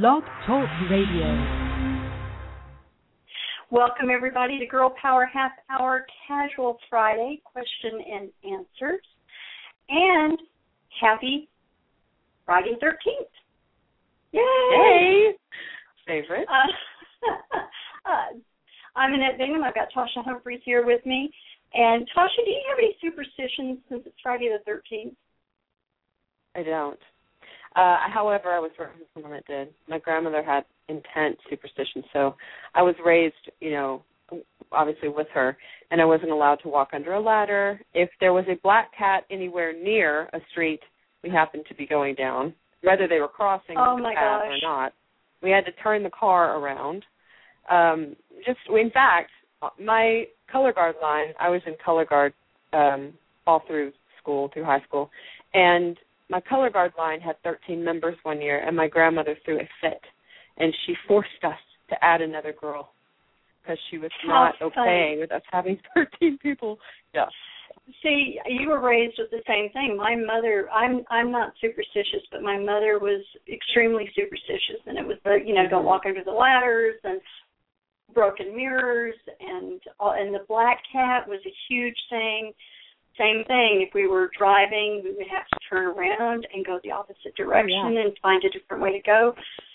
Blog Talk Radio. Welcome, everybody, to Girl Power Half Hour Casual Friday question and answers. And happy Friday 13th. Yay! Yay! Favorite. Uh, uh, I'm Annette Bingham. I've got Tasha Humphreys here with me. And Tasha, do you have any superstitions since it's Friday the 13th? I don't. Uh, however, I was raised with someone that did. My grandmother had intense superstition, so I was raised, you know, obviously with her, and I wasn't allowed to walk under a ladder. If there was a black cat anywhere near a street we happened to be going down, whether they were crossing oh the path gosh. or not, we had to turn the car around. Um, just in fact, my color guard line, I was in color guard um, all through school, through high school, and my color guard line had 13 members one year, and my grandmother threw a fit, and she forced us to add another girl because she was How not okay with us having 13 people. Yeah. See, you were raised with the same thing. My mother, I'm I'm not superstitious, but my mother was extremely superstitious, and it was the you know don't walk under the ladders and broken mirrors and all, and the black cat was a huge thing. Same thing. If we were driving, we would have to turn around and go the opposite direction and find a different way to go.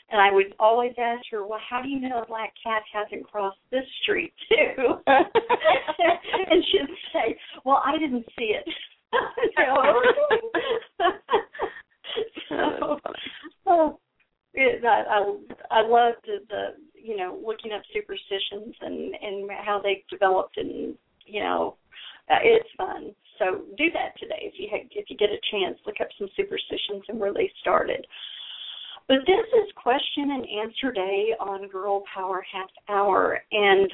And I would always ask her, "Well, how do you know a black cat hasn't crossed this street too?" and she'd say, "Well, I didn't see it." so, oh, it, I, I I loved the, the you know looking up superstitions and and how they developed and you know uh, it's fun. So do that today if you if you get a chance. Look up some superstitions and where they started. But this is question and answer day on Girl Power Half Hour, and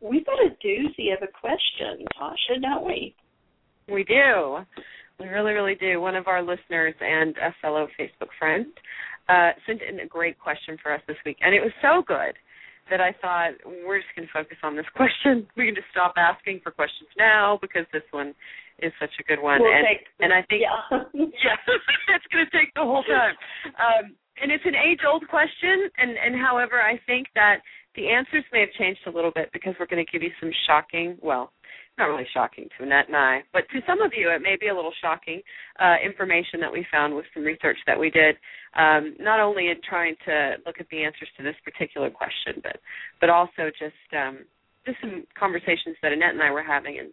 we've got a doozy of a question, Tasha, don't we? We do. We really, really do. One of our listeners and a fellow Facebook friend uh, sent in a great question for us this week, and it was so good that I thought we're just going to focus on this question. We can just stop asking for questions now because this one is such a good one, We'll and take- and I think yeah. yeah, it's going to take the whole time. Um, and it's an age-old question, and and however, I think that the answers may have changed a little bit because we're going to give you some shocking, well, not really shocking to Annette and I, but to some of you, it may be a little shocking uh, information that we found with some research that we did, um, not only in trying to look at the answers to this particular question, but but also just um, just some conversations that Annette and I were having, and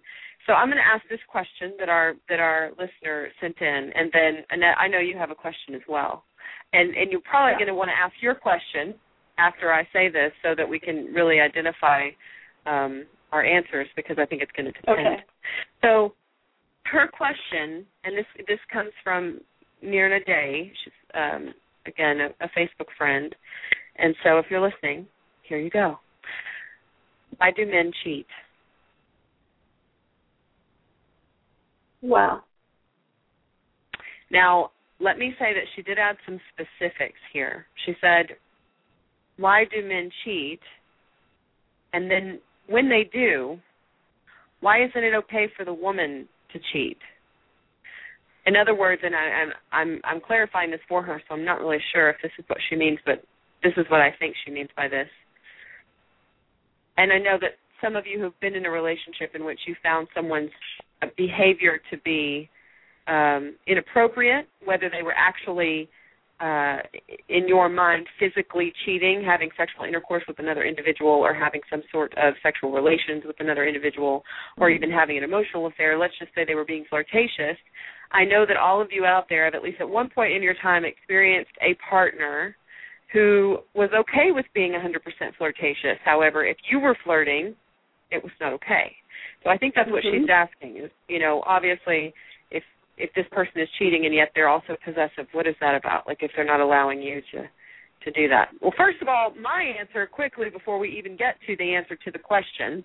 so I'm going to ask this question that our that our listener sent in, and then Annette, I know you have a question as well, and and you're probably Yeah. going to want to ask your question after I say this, so that we can really identify um, our answers because I think it's going to depend. Okay. So her question, and this this comes from Mirna Day. She's um, again a, a Facebook friend, and so if you're listening, here you go. Why do men cheat? Wow. Now, let me say that she did add some specifics here. She said, Why do men cheat? And then when they do, why isn't it okay for the woman to cheat? In other words, and I, I'm I'm I'm clarifying this for her, so I'm not really sure if this is what she means, but this is what I think she means by this. And I know that some of you have been in a relationship in which you found someone's behavior to be um, inappropriate, whether they were actually, uh, in your mind, physically cheating, having sexual intercourse with another individual, or having some sort of sexual relations with another individual, or even having an emotional affair. Let's just say they were being flirtatious. I know that all of you out there have at least at one point in your time experienced a partner who was okay with being 100% flirtatious. However, if you were flirting, it was not okay. So I think that's what Mhm. she's asking is, you know, obviously if if this person is cheating and yet they're also possessive, what is that about? Like if they're not allowing you to to do that. Well, first of all, my answer quickly before we even get to the answer to the question,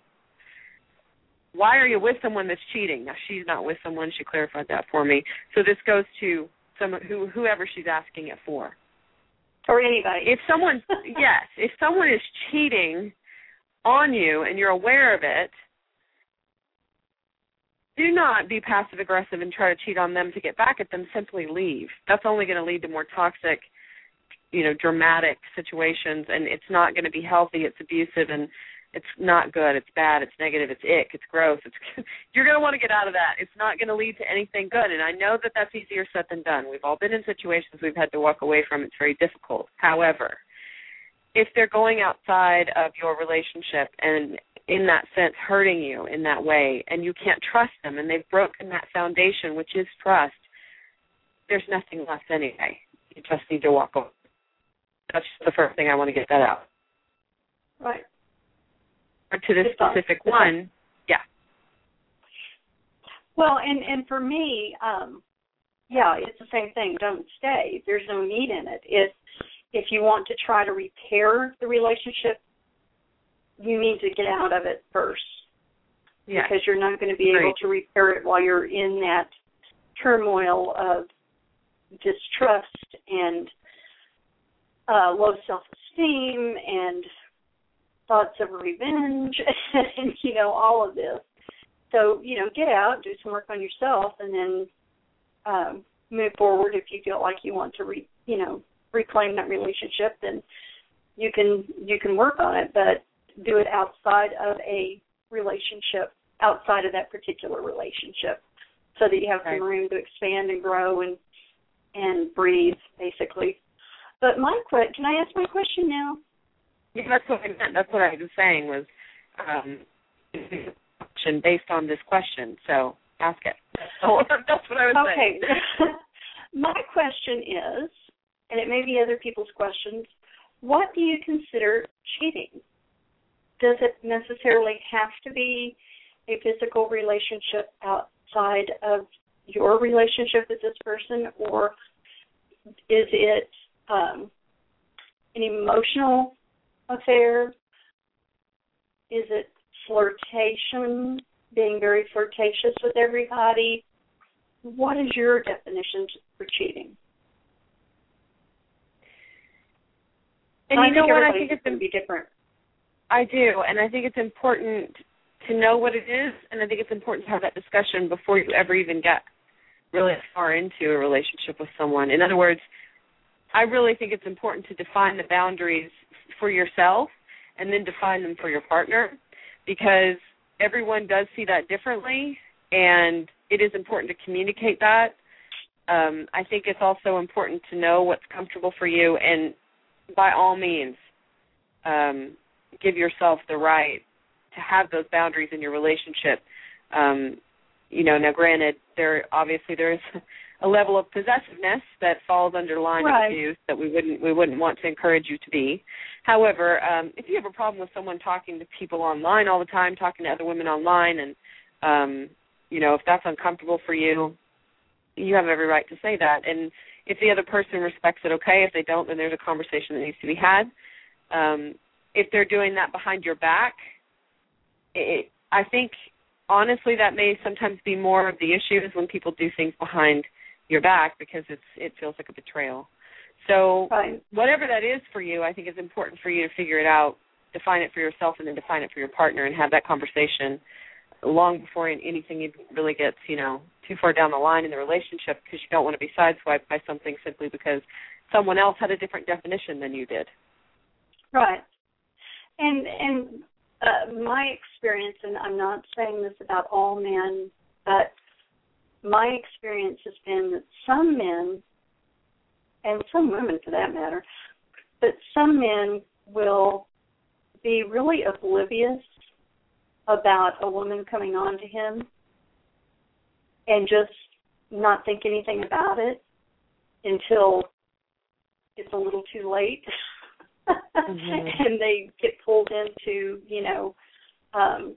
why are you with someone that's cheating? Now she's not with someone, she clarified that for me. So this goes to some who whoever she's asking it for. Or anybody. If someone yes, if someone is cheating on you and you're aware of it, do not be passive aggressive and try to cheat on them to get back at them. Simply leave. That's only going to lead to more toxic you know dramatic situations and it's not going to be healthy it's abusive and it's not good. It's bad it's negative it's ick it's gross it's you're going to want to get out of that. It's not going to lead to anything good and i know that that's easier said than done. We've all been in situations we've had to walk away from. It's very difficult. However if they're going outside of your relationship and in that sense hurting you in that way and you can't trust them and they've broken that foundation which is trust there's nothing left anyway. You just need to walk away. That's the first thing i want to get that out. Right. Or to this specific one yeah. Well and and for me um yeah it's the same thing. Don't stay. There's no need in it. If if you want to try to repair the relationship you need to get out of it first yeah. because you're not going to be able to repair it while you're in that turmoil of distrust and uh, low self-esteem and thoughts of revenge and you know all of this. So you know, get out, do some work on yourself, and then um, move forward. If you feel like you want to, re, you know, reclaim that relationship, then you can you can work on it. But do it outside of a relationship, outside of that particular relationship, so that you have right. some room to expand and grow and and breathe, basically. But my question, can I ask my question now? Yeah, that's what I meant. That's what I was saying was um, based on this question. So ask it. That's what I was okay. saying. Okay. my question is, and it may be other people's questions. What do you consider cheating? does it necessarily have to be a physical relationship outside of your relationship with this person, or is it um, an emotional affair? Is it flirtation, being very flirtatious with everybody? What is your definition for cheating? And I you know what? I think it's going to be different. I do, and I think it's important to know what it is, and I think it's important to have that discussion before you ever even get really far into a relationship with someone. In other words, I really think it's important to define the boundaries for yourself and then define them for your partner because everyone does see that differently, and it is important to communicate that. Um, I think it's also important to know what's comfortable for you, and by all means, um, give yourself the right to have those boundaries in your relationship. Um, you know, now granted, there obviously there is a level of possessiveness that falls under line right. of abuse that we wouldn't we wouldn't want to encourage you to be. However, um, if you have a problem with someone talking to people online all the time, talking to other women online, and um, you know if that's uncomfortable for you, you have every right to say that. And if the other person respects it, okay. If they don't, then there's a conversation that needs to be had. Um, if they're doing that behind your back, it, I think honestly that may sometimes be more of the issue is when people do things behind your back because it's it feels like a betrayal. So right. whatever that is for you, I think it's important for you to figure it out, define it for yourself, and then define it for your partner, and have that conversation long before anything really gets you know too far down the line in the relationship because you don't want to be sideswiped by something simply because someone else had a different definition than you did. Right. And and uh, my experience, and I'm not saying this about all men, but my experience has been that some men, and some women for that matter, but some men will be really oblivious about a woman coming on to him and just not think anything about it until it's a little too late. mm-hmm. and they get pulled into, you know, um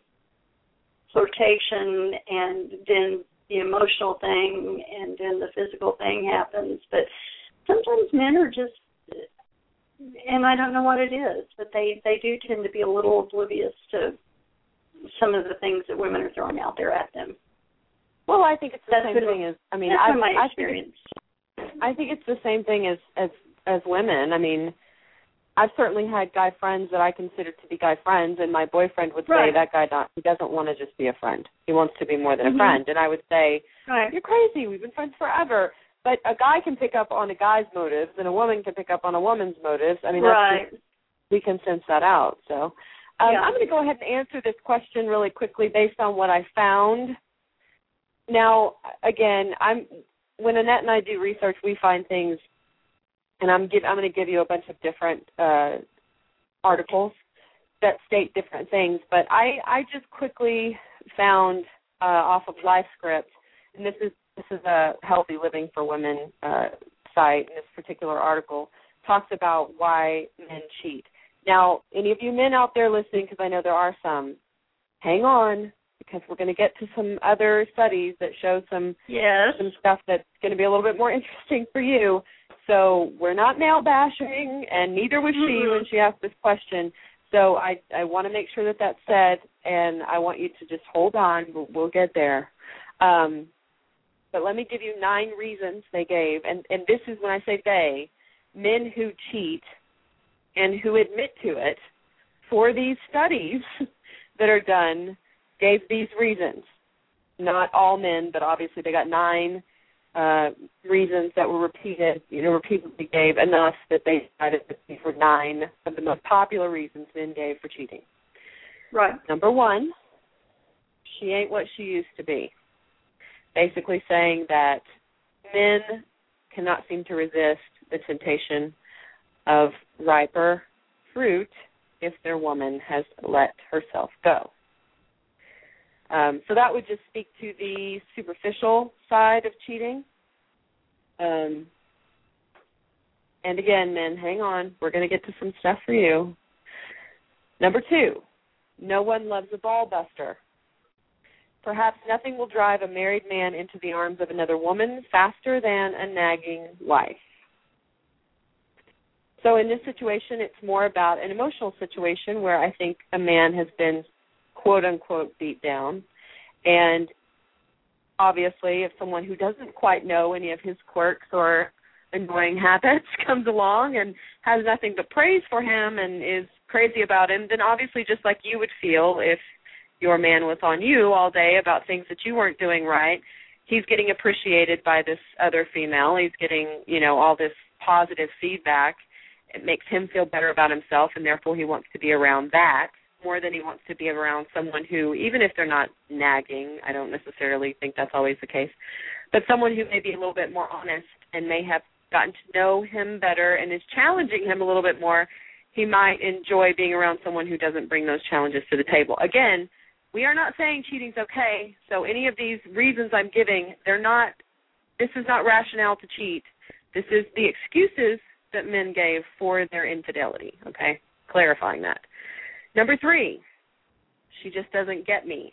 flirtation and then the emotional thing and then the physical thing happens. But sometimes men are just and I don't know what it is, but they they do tend to be a little oblivious to some of the things that women are throwing out there at them. Well, I think it's the That's same thing as I mean, I, my I experience. Think I think it's the same thing as as as women. I mean, I've certainly had guy friends that I consider to be guy friends, and my boyfriend would say that guy not he doesn't want to just be a friend. He wants to be more than mm-hmm. a friend. And I would say, right. you're crazy. We've been friends forever. but a guy can pick up on a guy's motives, and a woman can pick up on a woman's motives. I mean, that's right. just, we can sense that out. So, um, Yeah. I'm going to go ahead and answer this question really quickly based on what I found. Now, again, I'm when Annette and I do research, we find things, and I'm give I'm going to give you a bunch of different uh, articles that state different things. But I I just quickly found uh, off of LifeScript, and this is this is a healthy living for women uh, site. And this particular article talks about why men cheat. Now, any of you men out there listening, because I know there are some, hang on because we're going to get to some other studies that show some Yes. some stuff that's going to be a little bit more interesting for you. So we're not male bashing, and neither was she Mhm. when she asked this question. So I I want to make sure that that's said, and I want you to just hold on. We'll, we'll get there. Um, but let me give you nine reasons they gave, and and this is when I say they, men who cheat and who admit to it for these studies that are done gave these reasons not all men, but obviously they got nine uh, reasons that were repeated, you know, repeatedly gave enough that they decided that these were nine of the most popular reasons men gave for cheating. Right. Number one, she ain't what she used to be. Basically saying that men cannot seem to resist the temptation of riper fruit if their woman has let herself go. Um, so that would just speak to the superficial side of cheating. Um, and again, men, hang on. We're going to get to some stuff for you. Number two, no one loves a ball buster. Perhaps nothing will drive a married man into the arms of another woman faster than a nagging wife. So in this situation, it's more about an emotional situation where I think a man has been quote unquote beat down. And obviously, if someone who doesn't quite know any of his quirks or annoying habits comes along and has nothing but praise for him and is crazy about him, then obviously, just like you would feel if your man was on you all day about things that you weren't doing right, he's getting appreciated by this other female. He's getting, you know, all this positive feedback. It makes him feel better about himself, and therefore he wants to be around that more than he wants to be around someone who, even if they're not nagging, I don't necessarily think that's always the case, but someone who may be a little bit more honest and may have gotten to know him better and is challenging him a little bit more, he might enjoy being around someone who doesn't bring those challenges to the table. Again, we are not saying cheating's okay, so any of these reasons I'm giving, they're not this is not rationale to cheat. This is the excuses that men gave for their infidelity, okay? Clarifying that. Number three, she just doesn't get me.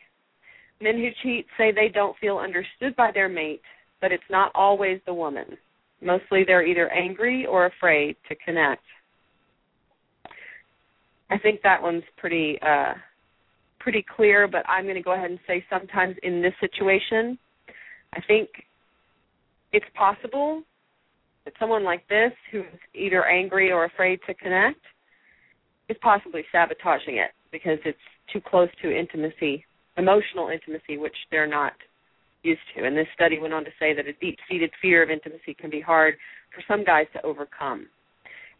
Men who cheat say they don't feel understood by their mate, but it's not always the woman. Mostly they're either angry or afraid to connect. I think that one's pretty uh pretty clear, but I'm going to go ahead and say sometimes in this situation, I think it's possible that someone like this who's either angry or afraid to connect is possibly sabotaging it because it's too close to intimacy, emotional intimacy, which they're not used to. And this study went on to say that a deep seated fear of intimacy can be hard for some guys to overcome.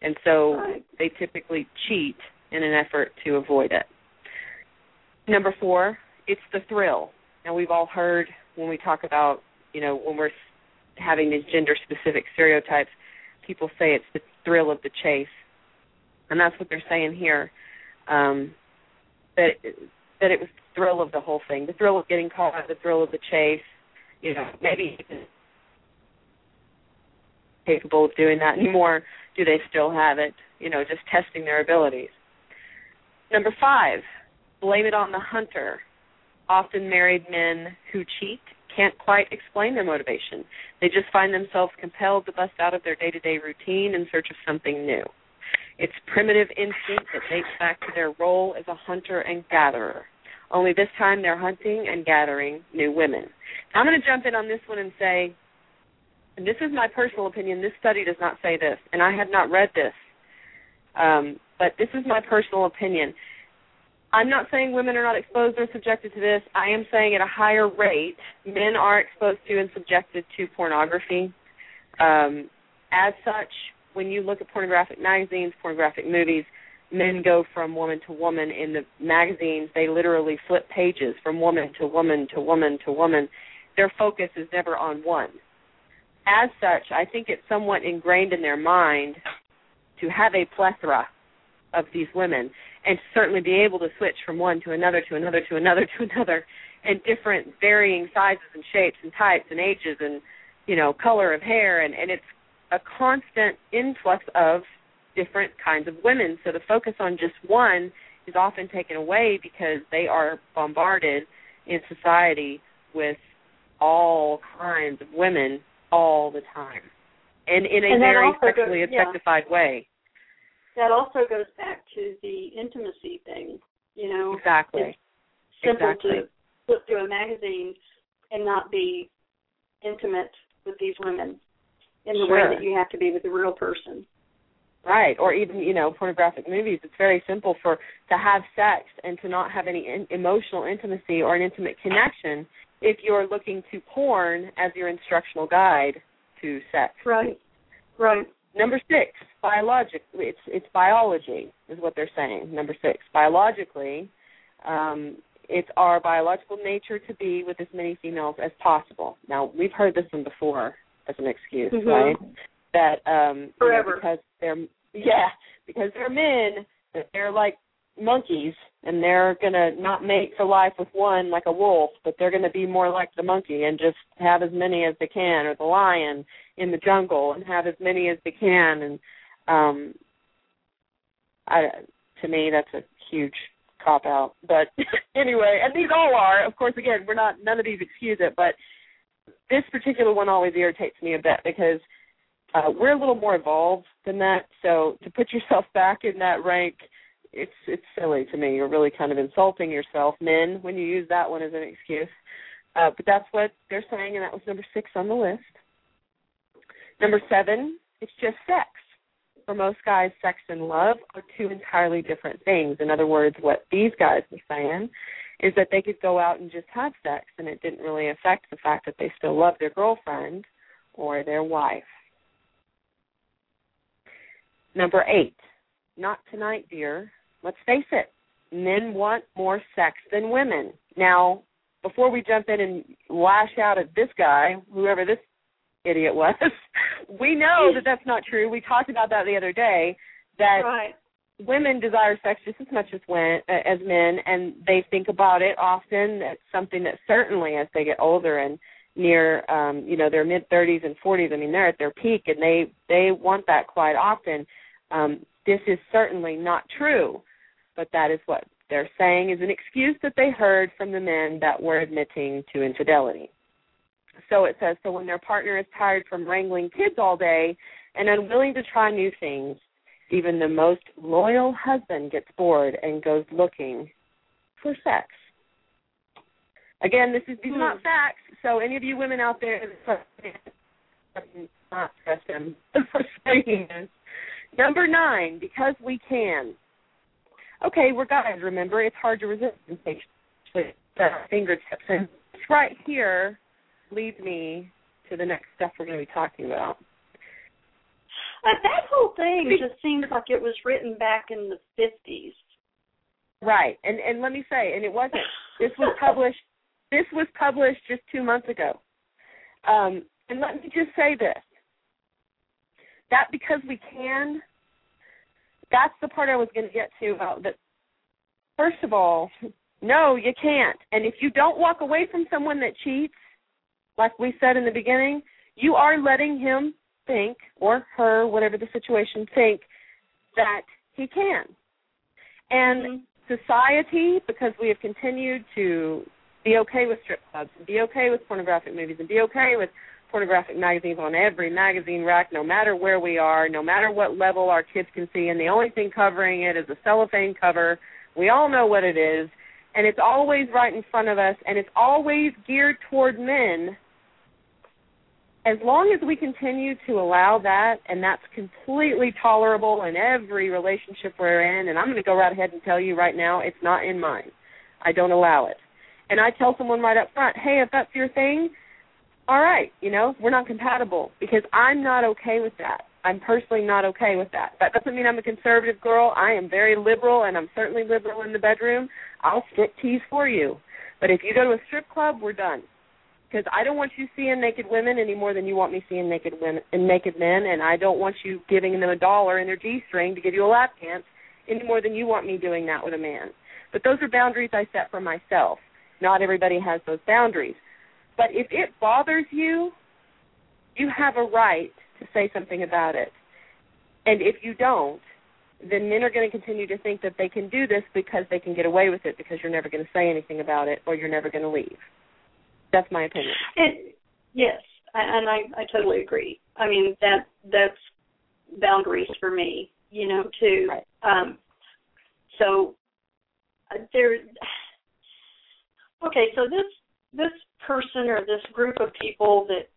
And so they typically cheat in an effort to avoid it. Number four, it's the thrill. Now we've all heard when we talk about, you know, when we're having these gender specific stereotypes, people say it's the thrill of the chase. And that's what they're saying here. Um that that it was the thrill of the whole thing, the thrill of getting caught, the thrill of the chase. You know, maybe capable of doing that anymore. Do they still have it? You know, just testing their abilities. Number five, blame it on the hunter. Often married men who cheat can't quite explain their motivation. They just find themselves compelled to bust out of their day to day routine in search of something new. It's primitive instinct that dates back to their role as a hunter and gatherer. Only this time they're hunting and gathering new women. I'm going to jump in on this one and say, and this is my personal opinion, this study does not say this, and I have not read this, um, but this is my personal opinion. I'm not saying women are not exposed or subjected to this. I am saying at a higher rate, men are exposed to and subjected to pornography. Um, as such, when you look at pornographic magazines, pornographic movies, men go from woman to woman. In the magazines, they literally flip pages from woman to woman to woman to woman. Their focus is never on one. As such, I think it's somewhat ingrained in their mind to have a plethora of these women and certainly be able to switch from one to another to another to another to another and different varying sizes and shapes and types and ages and you know color of hair and and it's a constant influx of different kinds of women so the focus on just one is often taken away because they are bombarded in society with all kinds of women all the time and in a And very sexually goes- yeah. objectified way That also goes back to the intimacy thing. You know, exactly simple exactly. to flip through a magazine and not be intimate with these women in the Sure. way that you have to be with a real person. Right, or even you know pornographic movies. It's very simple for to have sex and to not have any in, emotional intimacy or an intimate connection if you're looking to porn as your instructional guide to sex. Right. Right. Number six, biologic. It's it's biology is what they're saying. Number six, biologically, um, it's our biological nature to be with as many females as possible. Now we've heard this one before as an excuse, Mhm. right? That um, you know, because they're yeah because they're men that they're like monkeys and they're gonna not mate for life with one like a wolf, but they're gonna be more like the monkey and just have as many as they can, or the lion in the jungle and have as many as they can. And um, I, to me, that's a huge cop out. But anyway, and these all are, of course. Again, we're not none of these excuse it, but this particular one always irritates me a bit because uh, we're a little more evolved than that. So to put yourself back in that rank, it's it's silly to me. You're really kind of insulting yourself, men, when you use that one as an excuse. Uh, but that's what they're saying, and that was number six on the list. Number seven, it's just sex. For most guys, sex and love are two entirely different things. In other words, what these guys were saying is that they could go out and just have sex, and it didn't really affect the fact that they still love their girlfriend or their wife. Number eight, not tonight, dear. Let's face it, men want more sex than women. Now, before we jump in and lash out at this guy, whoever this idiot was, we know that that's not true. We talked about that the other day. That Right. Women desire sex just as much as when, as men, and they think about it often. It's something that certainly, as they get older and near, um, you know, their mid 30s and 40s, I mean, they're at their peak, and they they want that quite often. Um, this is certainly not true, but that is what they're saying is an excuse that they heard from the men that were admitting to infidelity. So it says, so when their partner is tired from wrangling kids all day and unwilling to try new things, even the most loyal husband gets bored and goes looking for sex. Again, this is these are not hmm. facts. So any of you women out there, not trust them for saying this. Number nine, because we can. Okay, we're guys. Remember, it's hard to resist temptation. with the fingertips, and this right here leads me to the next stuff we're going to be talking about. Uh, that whole thing just seems like it was written back in the fifties. Right, and and let me say, and it wasn't. This was published. This was published just two months ago. Um, and let me just say this: that because we can, that's the part I was going to get to about that. First of all, no, you can't. And if you don't walk away from someone that cheats, like we said in the beginning, you are letting him think or her, whatever the situation, think that he can. And mm-hmm. society, because we have continued to be okay with strip clubs and be okay with pornographic movies and be okay with pornographic magazines on every magazine rack, no matter where we are, no matter what level our kids can see, and the only thing covering it is a cellophane cover. We all know what it is, and it's always right in front of us, and it's always geared toward men. As long as we continue to allow that, and that's completely tolerable in every relationship we're in, and I'm going to go right ahead and tell you right now, it's not in mine. I don't allow it. And I tell someone right up front, hey, if that's your thing, all right, you know, we're not compatible because I'm not okay with that. I'm personally not okay with that. That doesn't mean I'm a conservative girl. I am very liberal, and I'm certainly liberal in the bedroom. I'll strip tease for you. But if you go to a strip club, we're done. Because I don't want you seeing naked women any more than you want me seeing naked women and naked men, and I don't want you giving them a dollar in their g-string to give you a lap dance any more than you want me doing that with a man. But those are boundaries I set for myself. Not everybody has those boundaries. But if it bothers you, you have a right to say something about it. And if you don't, then men are going to continue to think that they can do this because they can get away with it because you're never going to say anything about it or you're never going to leave. That's my opinion. And, yes, and I I totally agree. I mean that that's boundaries for me, you know, too. Right. Um so uh, there Okay, so this this person or this group of people that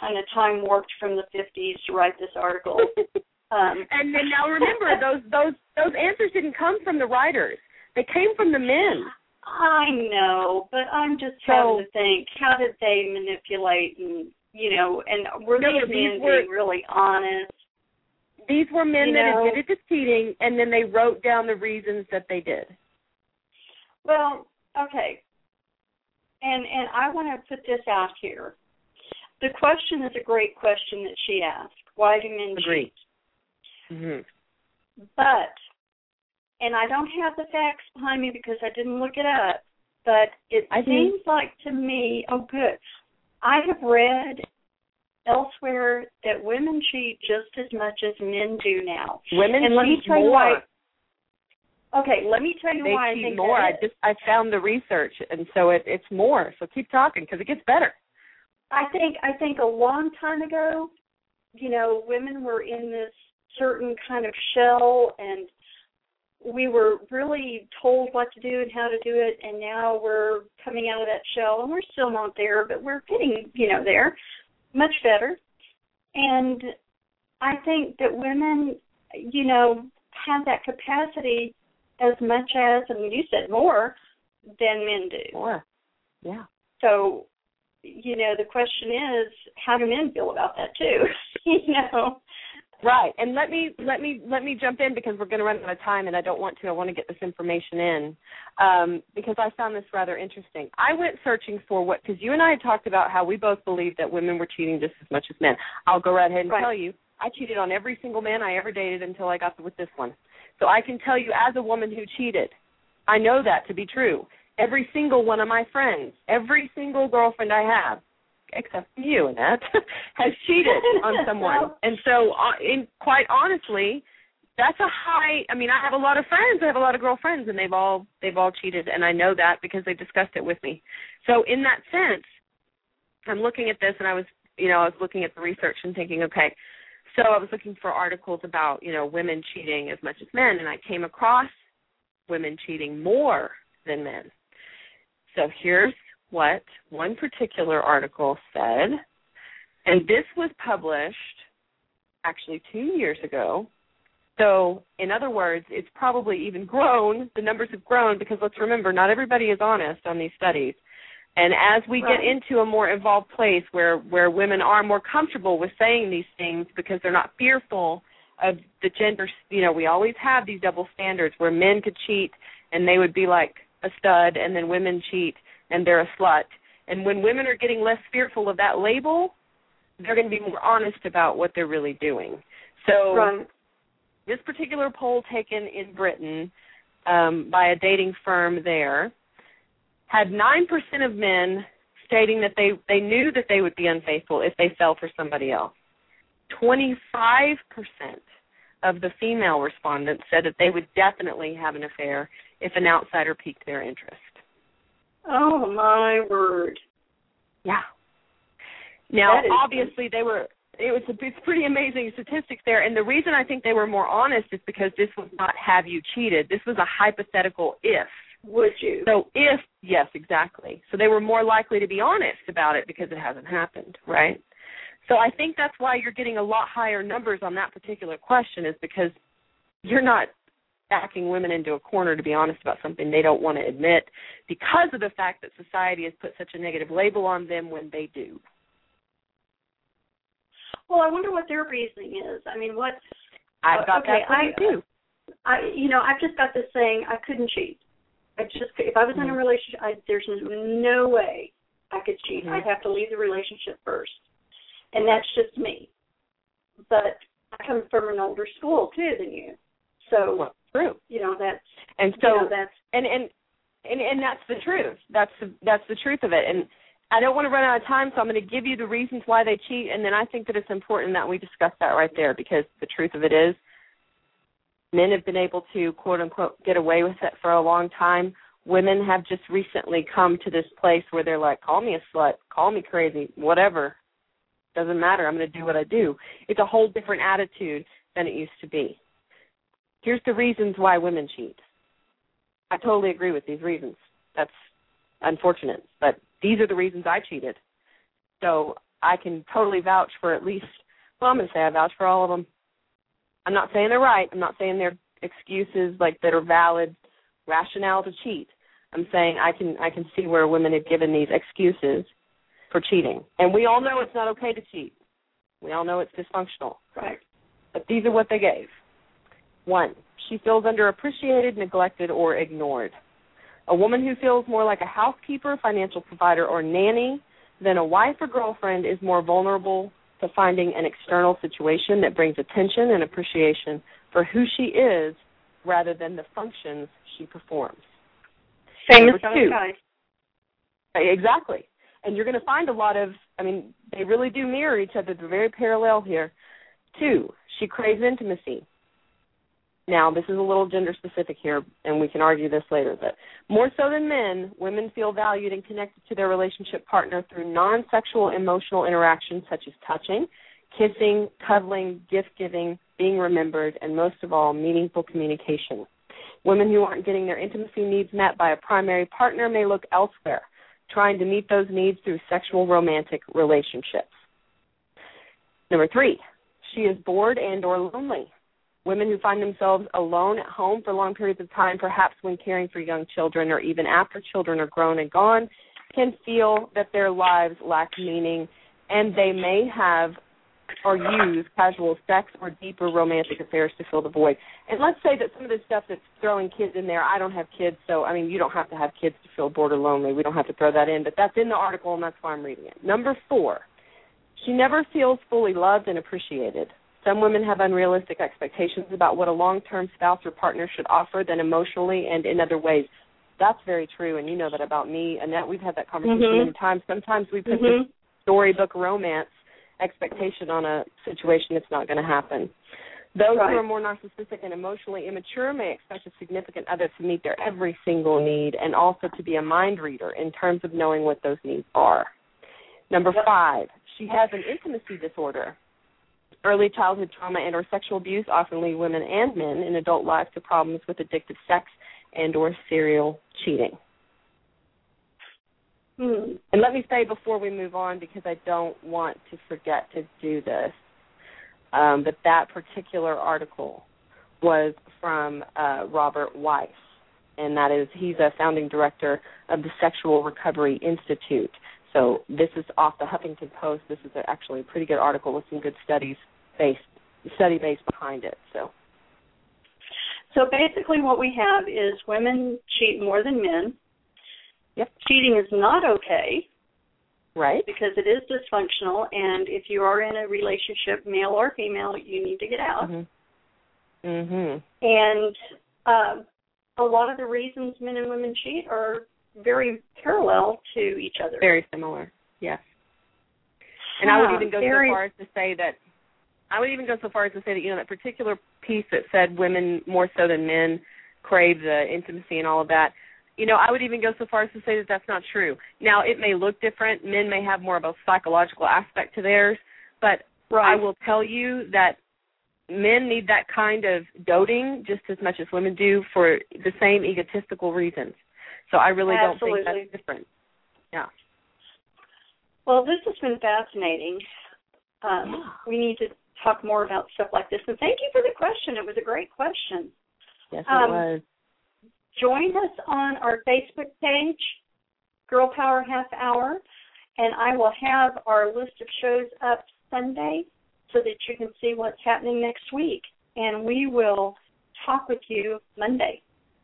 kind of time warped from the 50s to write this article. Um, and then now remember those those those answers didn't come from the writers; they came from the men. I know, but I'm just So- having to think: how did they manipulate and you know, and were No, these men were- being really honest? These were men You that know- admitted to cheating, and then they wrote down the reasons that they did. Well, okay. And and I want to put this out here. The question is a great question that she asked. Why do men Agreed. cheat? hmm But and I don't have the facts behind me because I didn't look it up, but it I seems like to me, oh good. I have read elsewhere that women cheat just as much as men do now. Women And let me cheat tell you more. why- Okay, let me tell you they why I cheat think more. I just I found the research, and so it, it's more. So keep talking because it gets better. I think I think a long time ago, you know, women were in this certain kind of shell and we were really told what to do and how to do it and now we're coming out of that shell and we're still not there, but we're getting, you know, there much better. And I think that women, you know, have that capacity as much as and you said more than men do. More. Yeah. So, you know, the question is, how do men feel about that too? you know, Right. And let me let me let me jump in because we're going to run out of time, and I don't want to. I want to get this information in um, because I found this rather interesting. I went searching for what because you and I had talked about how we both believed that women were cheating just as much as men. I'll go right ahead and Right. tell you, I cheated on every single man I ever dated until I got with this one. So I can tell you, as a woman who cheated, I know that to be true. Every single one of my friends, every single girlfriend I have, except for you, Annette, has cheated on someone. And so, uh, in quite honestly, that's a high. I mean, I have a lot of friends. I have a lot of girlfriends, and they've all they've all cheated, and I know that because they discussed it with me. So, in that sense, I'm looking at this, and I was, you know, I was looking at the research and thinking, okay. So I was looking for articles about, you know, women cheating as much as men, and I came across women cheating more than men. So here's what one particular article said, and this was published actually two years ago. So, in other words, it's probably even grown. The numbers have grown because let's remember, not everybody is honest on these studies. And as we Right. get into a more evolved place where where women are more comfortable with saying these things because they're not fearful of the gender, you know, we always have these double standards where men could cheat and they would be like a stud and then women cheat and they're a slut. And when women are getting less fearful of that label, they're going to be more honest about what they're really doing. So this particular poll taken in Britain um, by a dating firm there had 9% of men stating that they, they knew that they would be unfaithful if they fell for somebody else. 25% of the female respondents said that they would definitely have an affair if an outsider piqued their interest. Oh my word. Yeah. Now, obviously, they were. It was. It's pretty amazing statistics there, and the reason I think they were more honest is because this was not "have you cheated." This was a hypothetical if. Would you? So if yes, exactly. So they were more likely to be honest about it because it hasn't happened, right? So I think that's why you're getting a lot higher numbers on that particular question is because you're not backing women into a corner to be honest about something they don't want to admit because of the fact that society has put such a negative label on them when they do. well, I wonder what their reasoning is. I mean, what? I've got okay, that I- too. I, you know, I've just got this saying I couldn't cheat. I just, if I was in a Mhm. relationship, I, there's no way I could cheat. Mhm. I'd have to leave the relationship first, and that's just me. But I come from an older school too than you, so Well, true. you know that's And so you know that's and and and and that's the truth. That's the that's the truth of it. And I don't want to run out of time, so I'm going to give you the reasons why they cheat, and then I think that it's important that we discuss that right there because the truth of it is, men have been able to quote unquote get away with it for a long time. Women have just recently come to this place where they're like, call me a slut, call me crazy, whatever. Doesn't matter. I'm going to do what I do. It's a whole different attitude than it used to be. Here's the reasons why women cheat. I totally agree with these reasons. That's unfortunate, but these are the reasons I cheated. So I can totally vouch for at least, well, I'm going to say I vouch for all of them. I'm not saying they're right. I'm not saying they're excuses like that are valid rationale to cheat. I'm saying I can I can see where women have given these excuses for cheating, and we all know it's not okay to cheat. We all know it's dysfunctional. right. But these are what they gave. One, she feels underappreciated, neglected, or ignored. A woman who feels more like a housekeeper, financial provider, or nanny than a wife or girlfriend is more vulnerable to finding an external situation that brings attention and appreciation for who she is rather than the functions she performs. Same as two. guys. Exactly. And you're going to find a lot of, I mean, they really do mirror each other. They're very parallel here. Two, she craves intimacy. Now, this is a little gender specific here, and we can argue this later, but more so than men, women feel valued and connected to their relationship partner through non sexual emotional interactions such as touching, kissing, cuddling, gift giving, being remembered, and most of all, meaningful communication. Women who aren't getting their intimacy needs met by a primary partner may look elsewhere, trying to meet those needs through sexual romantic relationships. Number three, she is bored and or lonely. Women who find themselves alone at home for long periods of time, perhaps when caring for young children or even after children are grown and gone, can feel that their lives lack meaning and they may have or use casual sex or deeper romantic affairs to fill the void. And let's say that some of this stuff that's throwing kids in there, I don't have kids, so I mean, you don't have to have kids to feel bored or lonely. We don't have to throw that in, but that's in the article and that's why I'm reading it. Number four, she never feels fully loved and appreciated. Some women have unrealistic expectations about what a long term spouse or partner should offer them emotionally and in other ways. That's very true, and you know that about me. Annette, we've had that conversation Mhm. many times. Sometimes we put Mhm. this storybook romance expectation on a situation that's not going to happen. Those Right. who are more narcissistic and emotionally immature may expect a significant other to meet their every single need and also to be a mind reader in terms of knowing what those needs are. Number five, she has an intimacy disorder. Early childhood trauma and or sexual abuse often lead women and men in adult life to problems with addictive sex and or serial cheating. Hmm. And let me say before we move on, because I don't want to forget to do this, um, but that particular article was from uh, Robert Weiss, and that is he's a founding director of the Sexual Recovery Institute. So this is off the Huffington Post. This is actually a pretty good article with some good studies based study base behind it. So So basically, what we have is women cheat more than men. Yep. Cheating is not okay right, because it is dysfunctional, and if you are in a relationship, male or female, you need to get out. mhm, mhm, And um, a lot of the reasons men and women cheat are very parallel to each other. very similar. Yes. And I would even go very- so far as to say that I would even go so far as to say that you know that particular piece that said women more so than men crave the intimacy and all of that. You know, I would even go so far as to say that that's not true. Now, it may look different. Men may have more of a psychological aspect to theirs, but right. I will tell you that men need that kind of doting just as much as women do for the same egotistical reasons. So I really don't think that's different. Yeah. Well, this has been fascinating. Um, we need to talk more about stuff like this. And thank you for the question. It was a great question. Yes, it Um, was. Join us on our Facebook page, Girl Power Half Hour, and I will have our list of shows up Sunday so that you can see what's happening next week. And we will talk with you Monday.